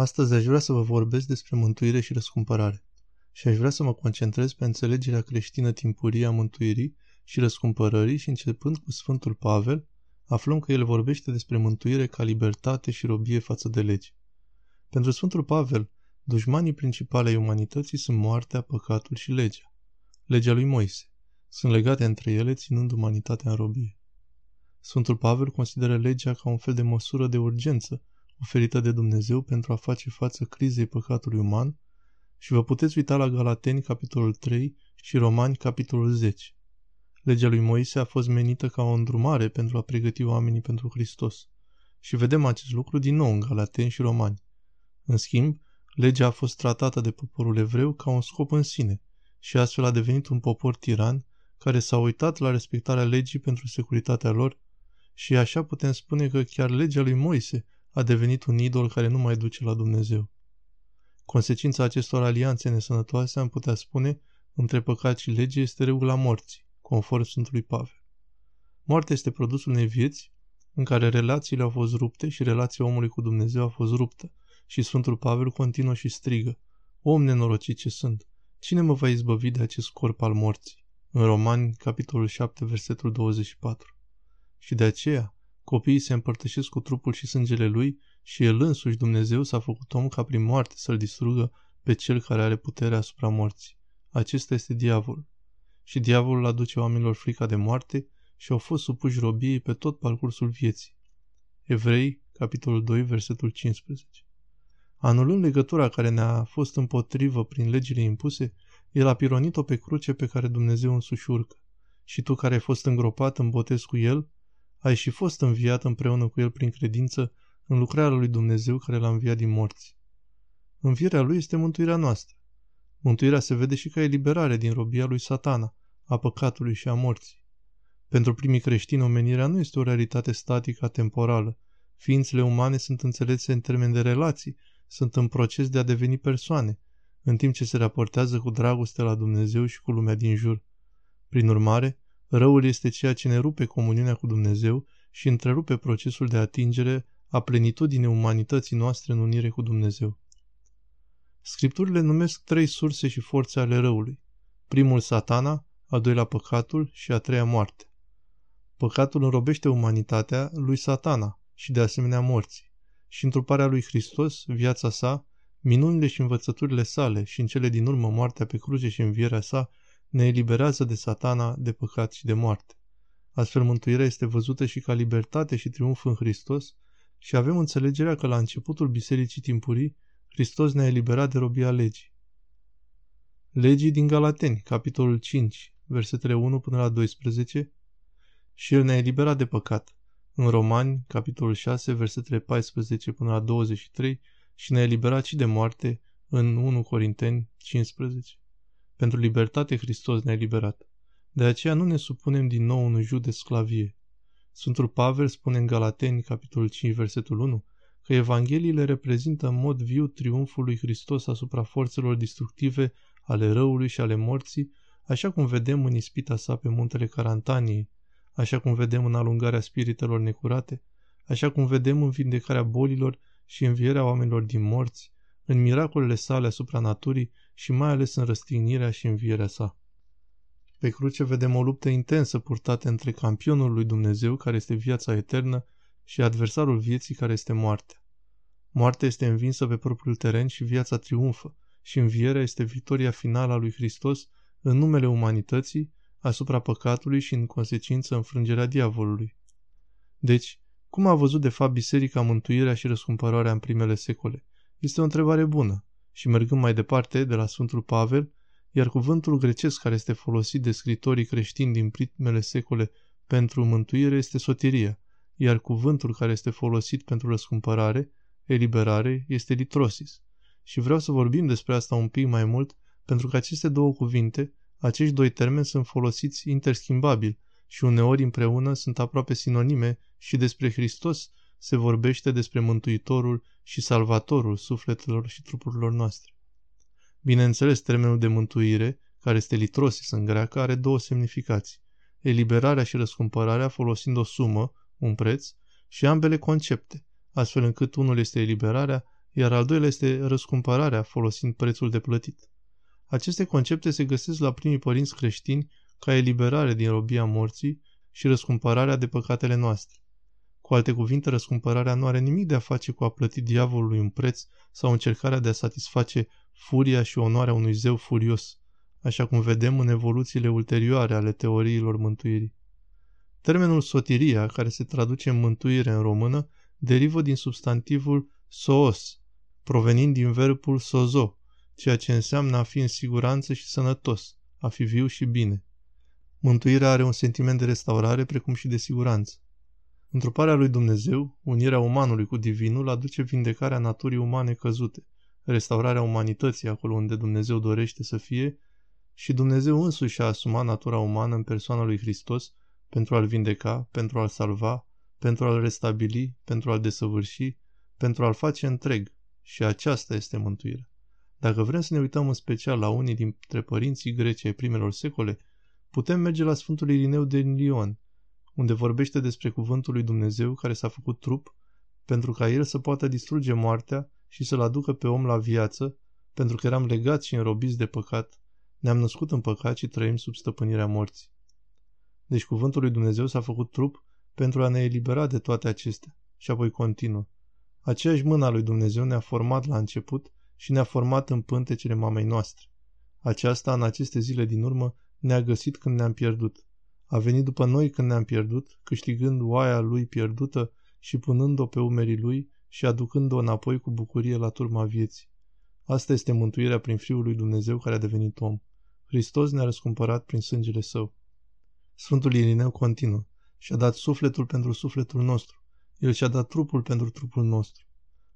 Astăzi aș vrea să vă vorbesc despre mântuire și răscumpărare. Și aș vrea să mă concentrez pe înțelegerea creștină timpurie a mântuirii și răscumpărării și începând cu Sfântul Pavel, aflăm că el vorbește despre mântuire ca libertate și robie față de legi. Pentru Sfântul Pavel, dușmanii principale ai umanității sunt moartea, păcatul și legea. Legea lui Moise. Sunt legate între ele, ținând umanitatea în robie. Sfântul Pavel consideră legea ca un fel de măsură de urgență oferită de Dumnezeu pentru a face față crizei păcatului uman și vă puteți uita la Galateni, capitolul 3 și Romani, capitolul 10. Legea lui Moise a fost menită ca o îndrumare pentru a pregăti oamenii pentru Hristos. Și vedem acest lucru din nou în Galateni și Romani. În schimb, legea a fost tratată de poporul evreu ca un scop în sine și astfel a devenit un popor tiran care s-a uitat la respectarea legii pentru securitatea lor și așa putem spune că chiar legea lui Moise a devenit un idol care nu mai duce la Dumnezeu. Consecința acestor alianțe nesănătoase, am putea spune, între păcat și lege este regula morții, conform Sfântului Pavel. Moartea este produsul unei vieți în care relațiile au fost rupte și relația omului cu Dumnezeu a fost ruptă și Sfântul Pavel continuă și strigă, Om nenorocit ce sunt, cine mă va izbăvi de acest corp al morții? În Romani, capitolul 7, versetul 24. Și de aceea, Copiii se împărtășesc cu trupul și sângele lui și el însuși Dumnezeu s-a făcut om ca prin moarte să-l distrugă pe cel care are puterea asupra morții. Acesta este diavolul. Și diavolul aduce oamenilor frica de moarte și au fost supuși robiei pe tot parcursul vieții. Evrei, capitolul 2, versetul 15. Anulând legătura care ne-a fost împotrivă prin legile impuse, el a pironit-o pe cruce pe care Dumnezeu însuși urcă. Și tu care ai fost îngropat în botez cu el, ai și fost înviat împreună cu el prin credință în lucrarea lui Dumnezeu care l-a înviat din morți. Învierea lui este mântuirea noastră. Mântuirea se vede și ca eliberare din robia lui satana, a păcatului și a morții. Pentru primii creștini, omenirea nu este o realitate statică, temporală. Ființele umane sunt înțelese în termeni de relații, sunt în proces de a deveni persoane, în timp ce se raportează cu dragoste la Dumnezeu și cu lumea din jur. Prin urmare, Răul este ceea ce ne rupe comuniunea cu Dumnezeu și întrerupe procesul de atingere a plenitudinii umanității noastre în unire cu Dumnezeu. Scripturile numesc trei surse și forțe ale răului. Primul satana, a doilea păcatul și a treia moarte. Păcatul înrobește umanitatea lui satana și de asemenea morții. Și întruparea lui Hristos, viața sa, minunile și învățăturile sale și în cele din urmă moartea pe cruce și învierea sa ne eliberează de satana, de păcat și de moarte. Astfel, mântuirea este văzută și ca libertate și triumf în Hristos și avem înțelegerea că la începutul Bisericii Timpurii, Hristos ne-a eliberat de robia legii. Legii din Galateni, capitolul 5, versetele 1 până la 12, și El ne-a eliberat de păcat. În Romani, capitolul 6, versetele 14 până la 23, și ne-a eliberat și de moarte în 1 Corinteni 15. Pentru libertate Hristos ne-a eliberat. De aceea nu ne supunem din nou unui jud de sclavie. Sfântul Pavel spune în Galateni, capitolul 5, versetul 1, că Evangheliile reprezintă în mod viu triumful lui Hristos asupra forțelor destructive ale răului și ale morții, așa cum vedem în ispita sa pe muntele Carantaniei, așa cum vedem în alungarea spiritelor necurate, așa cum vedem în vindecarea bolilor și învierea oamenilor din morți, în miracolele sale asupra naturii și mai ales în răstignirea și învierea sa. Pe cruce vedem o luptă intensă purtată între campionul lui Dumnezeu, care este viața eternă, și adversarul vieții, care este moartea. Moartea este învinsă pe propriul teren și viața triumfă, și învierea este victoria finală a lui Hristos în numele umanității, asupra păcatului și în consecință înfrângerea diavolului. Deci, cum a văzut de fapt biserica mântuirea și răscumpărarea în primele secole? Este o întrebare bună. Și mergând mai departe, de la Sfântul Pavel, iar cuvântul grecesc care este folosit de scritorii creștini din primele secole pentru mântuire este sotiria, iar cuvântul care este folosit pentru răscumpărare, eliberare, este litrosis. Și vreau să vorbim despre asta un pic mai mult, pentru că aceste două cuvinte, acești doi termeni sunt folosiți interschimbabil și uneori împreună sunt aproape sinonime și despre Hristos se vorbește despre Mântuitorul și Salvatorul sufletelor și trupurilor noastre. Bineînțeles, termenul de mântuire, care este litrosis în greacă, are două semnificații. Eliberarea și răscumpărarea folosind o sumă, un preț, și ambele concepte, astfel încât unul este eliberarea, iar al doilea este răscumpărarea folosind prețul de plătit. Aceste concepte se găsesc la primii părinți creștini ca eliberare din robia morții și răscumpărarea de păcatele noastre. Cu alte cuvinte, răscumpărarea nu are nimic de a face cu a plăti diavolului un preț sau încercarea de a satisface furia și onoarea unui zeu furios, așa cum vedem în evoluțiile ulterioare ale teoriilor mântuirii. Termenul sotiria, care se traduce în mântuire în română, derivă din substantivul soos, provenind din verbul sozo, ceea ce înseamnă a fi în siguranță și sănătos, a fi viu și bine. Mântuirea are un sentiment de restaurare precum și de siguranță. Întruparea lui Dumnezeu, unirea umanului cu divinul, aduce vindecarea naturii umane căzute, restaurarea umanității acolo unde Dumnezeu dorește să fie și Dumnezeu însuși a asumat natura umană în persoana lui Hristos pentru a-l vindeca, pentru a-l salva, pentru a-l restabili, pentru a-l desăvârși, pentru a-l face întreg. Și aceasta este mântuirea. Dacă vrem să ne uităm în special la unii dintre părinții greci ai primelor secole, putem merge la Sfântul Irineu de Lion, unde vorbește despre cuvântul lui Dumnezeu care s-a făcut trup pentru ca el să poată distruge moartea și să-l aducă pe om la viață, pentru că eram legați și înrobiți de păcat, ne-am născut în păcat și trăim sub stăpânirea morții. Deci cuvântul lui Dumnezeu s-a făcut trup pentru a ne elibera de toate acestea. Și apoi continuă. Aceeași mână a lui Dumnezeu ne-a format la început și ne-a format în pântecele mamei noastre. Aceasta, în aceste zile din urmă, ne-a găsit când ne-am pierdut. A venit după noi când ne-am pierdut, câștigând oaia lui pierdută și punând-o pe umerii lui și aducând-o înapoi cu bucurie la turma vieții. Asta este mântuirea prin Fiul lui Dumnezeu care a devenit om. Hristos ne-a răscumpărat prin sângele său. Sfântul Irineu continuă. Și-a dat sufletul pentru sufletul nostru. El și-a dat trupul pentru trupul nostru.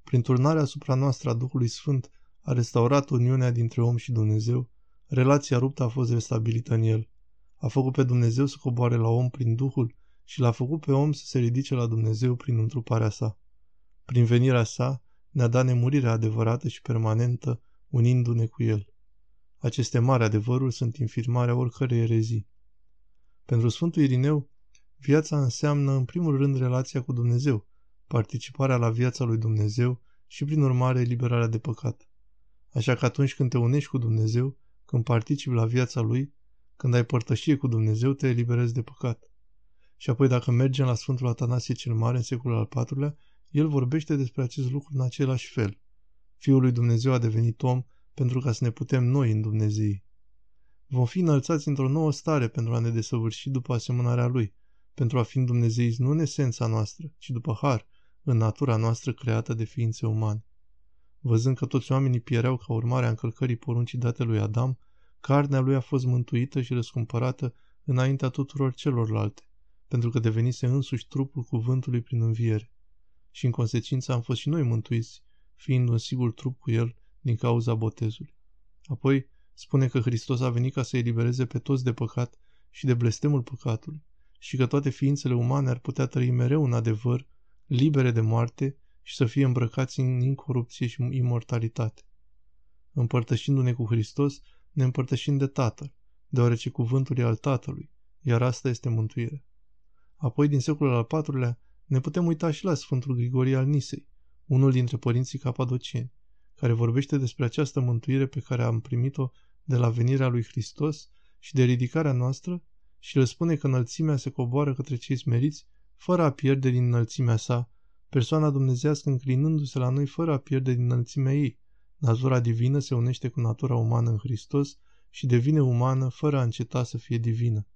Prin turnarea asupra noastră a Duhului Sfânt a restaurat uniunea dintre om și Dumnezeu, relația ruptă a fost restabilită în el. A făcut pe Dumnezeu să coboare la om prin Duhul și l-a făcut pe om să se ridice la Dumnezeu prin întruparea sa. Prin venirea sa ne-a dat nemurirea adevărată și permanentă, unindu-ne cu el. Aceste mari adevăruri sunt infirmarea oricărei erezii. Pentru Sfântul Irineu, viața înseamnă în primul rând relația cu Dumnezeu, participarea la viața lui Dumnezeu și prin urmare eliberarea de păcat. Așa că atunci când te unești cu Dumnezeu, când participi la viața Lui, când ai părtășie cu Dumnezeu, te eliberezi de păcat. Și apoi dacă mergem la Sfântul Atanasie cel Mare în secolul al IV-lea, el vorbește despre acest lucru în același fel. Fiul lui Dumnezeu a devenit om pentru ca să ne putem noi în Dumnezei. Vom fi înălțați într-o nouă stare pentru a ne desăvârși după asemănarea Lui, pentru a fi în Dumnezeiți nu în esența noastră, ci după har, în natura noastră creată de ființe umane. Văzând că toți oamenii piereau ca urmare a încălcării poruncii date lui Adam, carnea lui a fost mântuită și răscumpărată înaintea tuturor celorlalte, pentru că devenise însuși trupul cuvântului prin înviere. Și în consecință am fost și noi mântuiți, fiind un sigur trup cu el din cauza botezului. Apoi spune că Hristos a venit ca să elibereze pe toți de păcat și de blestemul păcatului și că toate ființele umane ar putea trăi mereu în adevăr, libere de moarte și să fie îmbrăcați în incorupție și imortalitate. Împărtășindu-ne cu Hristos, ne împărtășim de Tatăl, deoarece cuvântul e al Tatălui, iar asta este mântuirea. Apoi, din secolul al IV-lea, ne putem uita și la Sfântul Grigorie al Nisei, unul dintre părinții capadocieni, care vorbește despre această mântuire pe care am primit-o de la venirea lui Hristos și de ridicarea noastră și le spune că înălțimea se coboară către cei smeriți fără a pierde din înălțimea sa, persoana dumnezească înclinându-se la noi fără a pierde din înălțimea ei. Natura divină se unește cu natura umană în Hristos și devine umană fără a înceta să fie divină.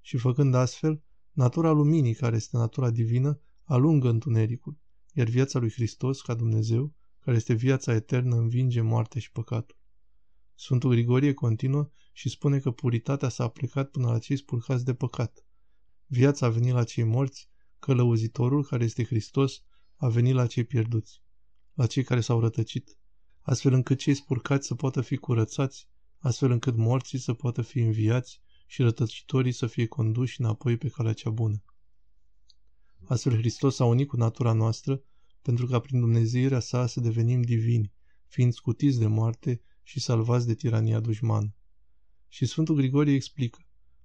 Și făcând astfel, natura luminii, care este natura divină, alungă întunericul, iar viața lui Hristos, ca Dumnezeu, care este viața eternă, învinge moartea și păcatul. Sfântul Grigorie continuă și spune că puritatea s-a aplicat până la cei spurcați de păcat. Viața a venit la cei morți, călăuzitorul, care este Hristos, a venit la cei pierduți, la cei care s-au rătăcit, astfel încât cei spurcați să poată fi curățați, astfel încât morții să poată fi înviați și rătăcitorii să fie conduși înapoi pe calea cea bună. Astfel Hristos a unit cu natura noastră pentru ca prin Dumnezeirea sa să devenim divini, fiind scutiți de moarte și salvați de tirania dușmană. Și Sfântul Grigorie explică,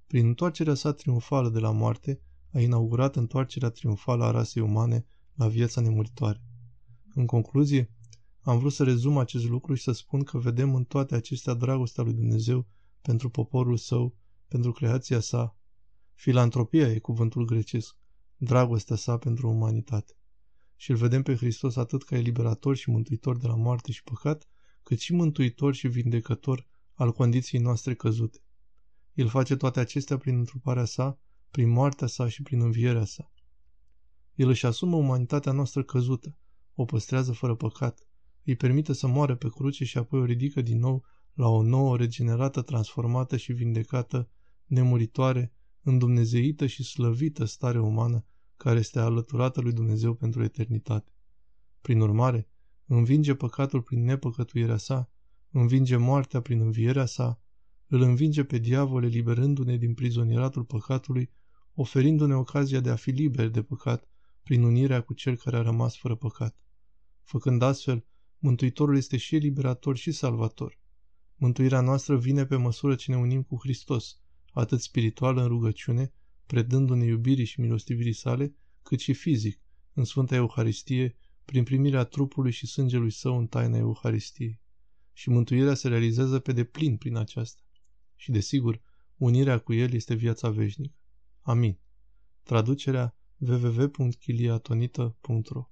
prin întoarcerea sa triumfală de la moarte, a inaugurat întoarcerea triumfală a rasei umane la viața nemuritoare. În concluzie, Am vrut să rezum acest lucru și să spun că vedem în toate acestea dragostea lui Dumnezeu pentru poporul său, pentru creația sa. Filantropia e cuvântul grecesc, dragostea sa pentru umanitate. Și îl vedem pe Hristos atât ca eliberator și mântuitor de la moarte și păcat, cât și mântuitor și vindecător al condiției noastre căzute. El face toate acestea prin întruparea sa, prin moartea sa și prin învierea sa. El își asumă umanitatea noastră căzută, o păstrează fără păcat, îi permite să moară pe cruce și apoi o ridică din nou la o nouă, regenerată, transformată și vindecată, nemuritoare, îndumnezeită și slăvită stare umană care este alăturată lui Dumnezeu pentru eternitate. Prin urmare, învinge păcatul prin nepăcătuirea sa, învinge moartea prin învierea sa, îl învinge pe diavol eliberându-ne din prizonieratul păcatului, oferindu-ne ocazia de a fi liberi de păcat prin unirea cu cel care a rămas fără păcat. Făcând astfel, Mântuitorul este și eliberator și salvator. Mântuirea noastră vine pe măsură ce ne unim cu Hristos, atât spiritual în rugăciune, predându-ne iubirii și milostivirii sale, cât și fizic, în Sfânta Euharistie, prin primirea trupului și sângelui său în taina Euharistiei. Și mântuirea se realizează pe deplin prin aceasta. Și, desigur, unirea cu El este viața veșnică. Amin. Traducerea www.chiliatonita.ro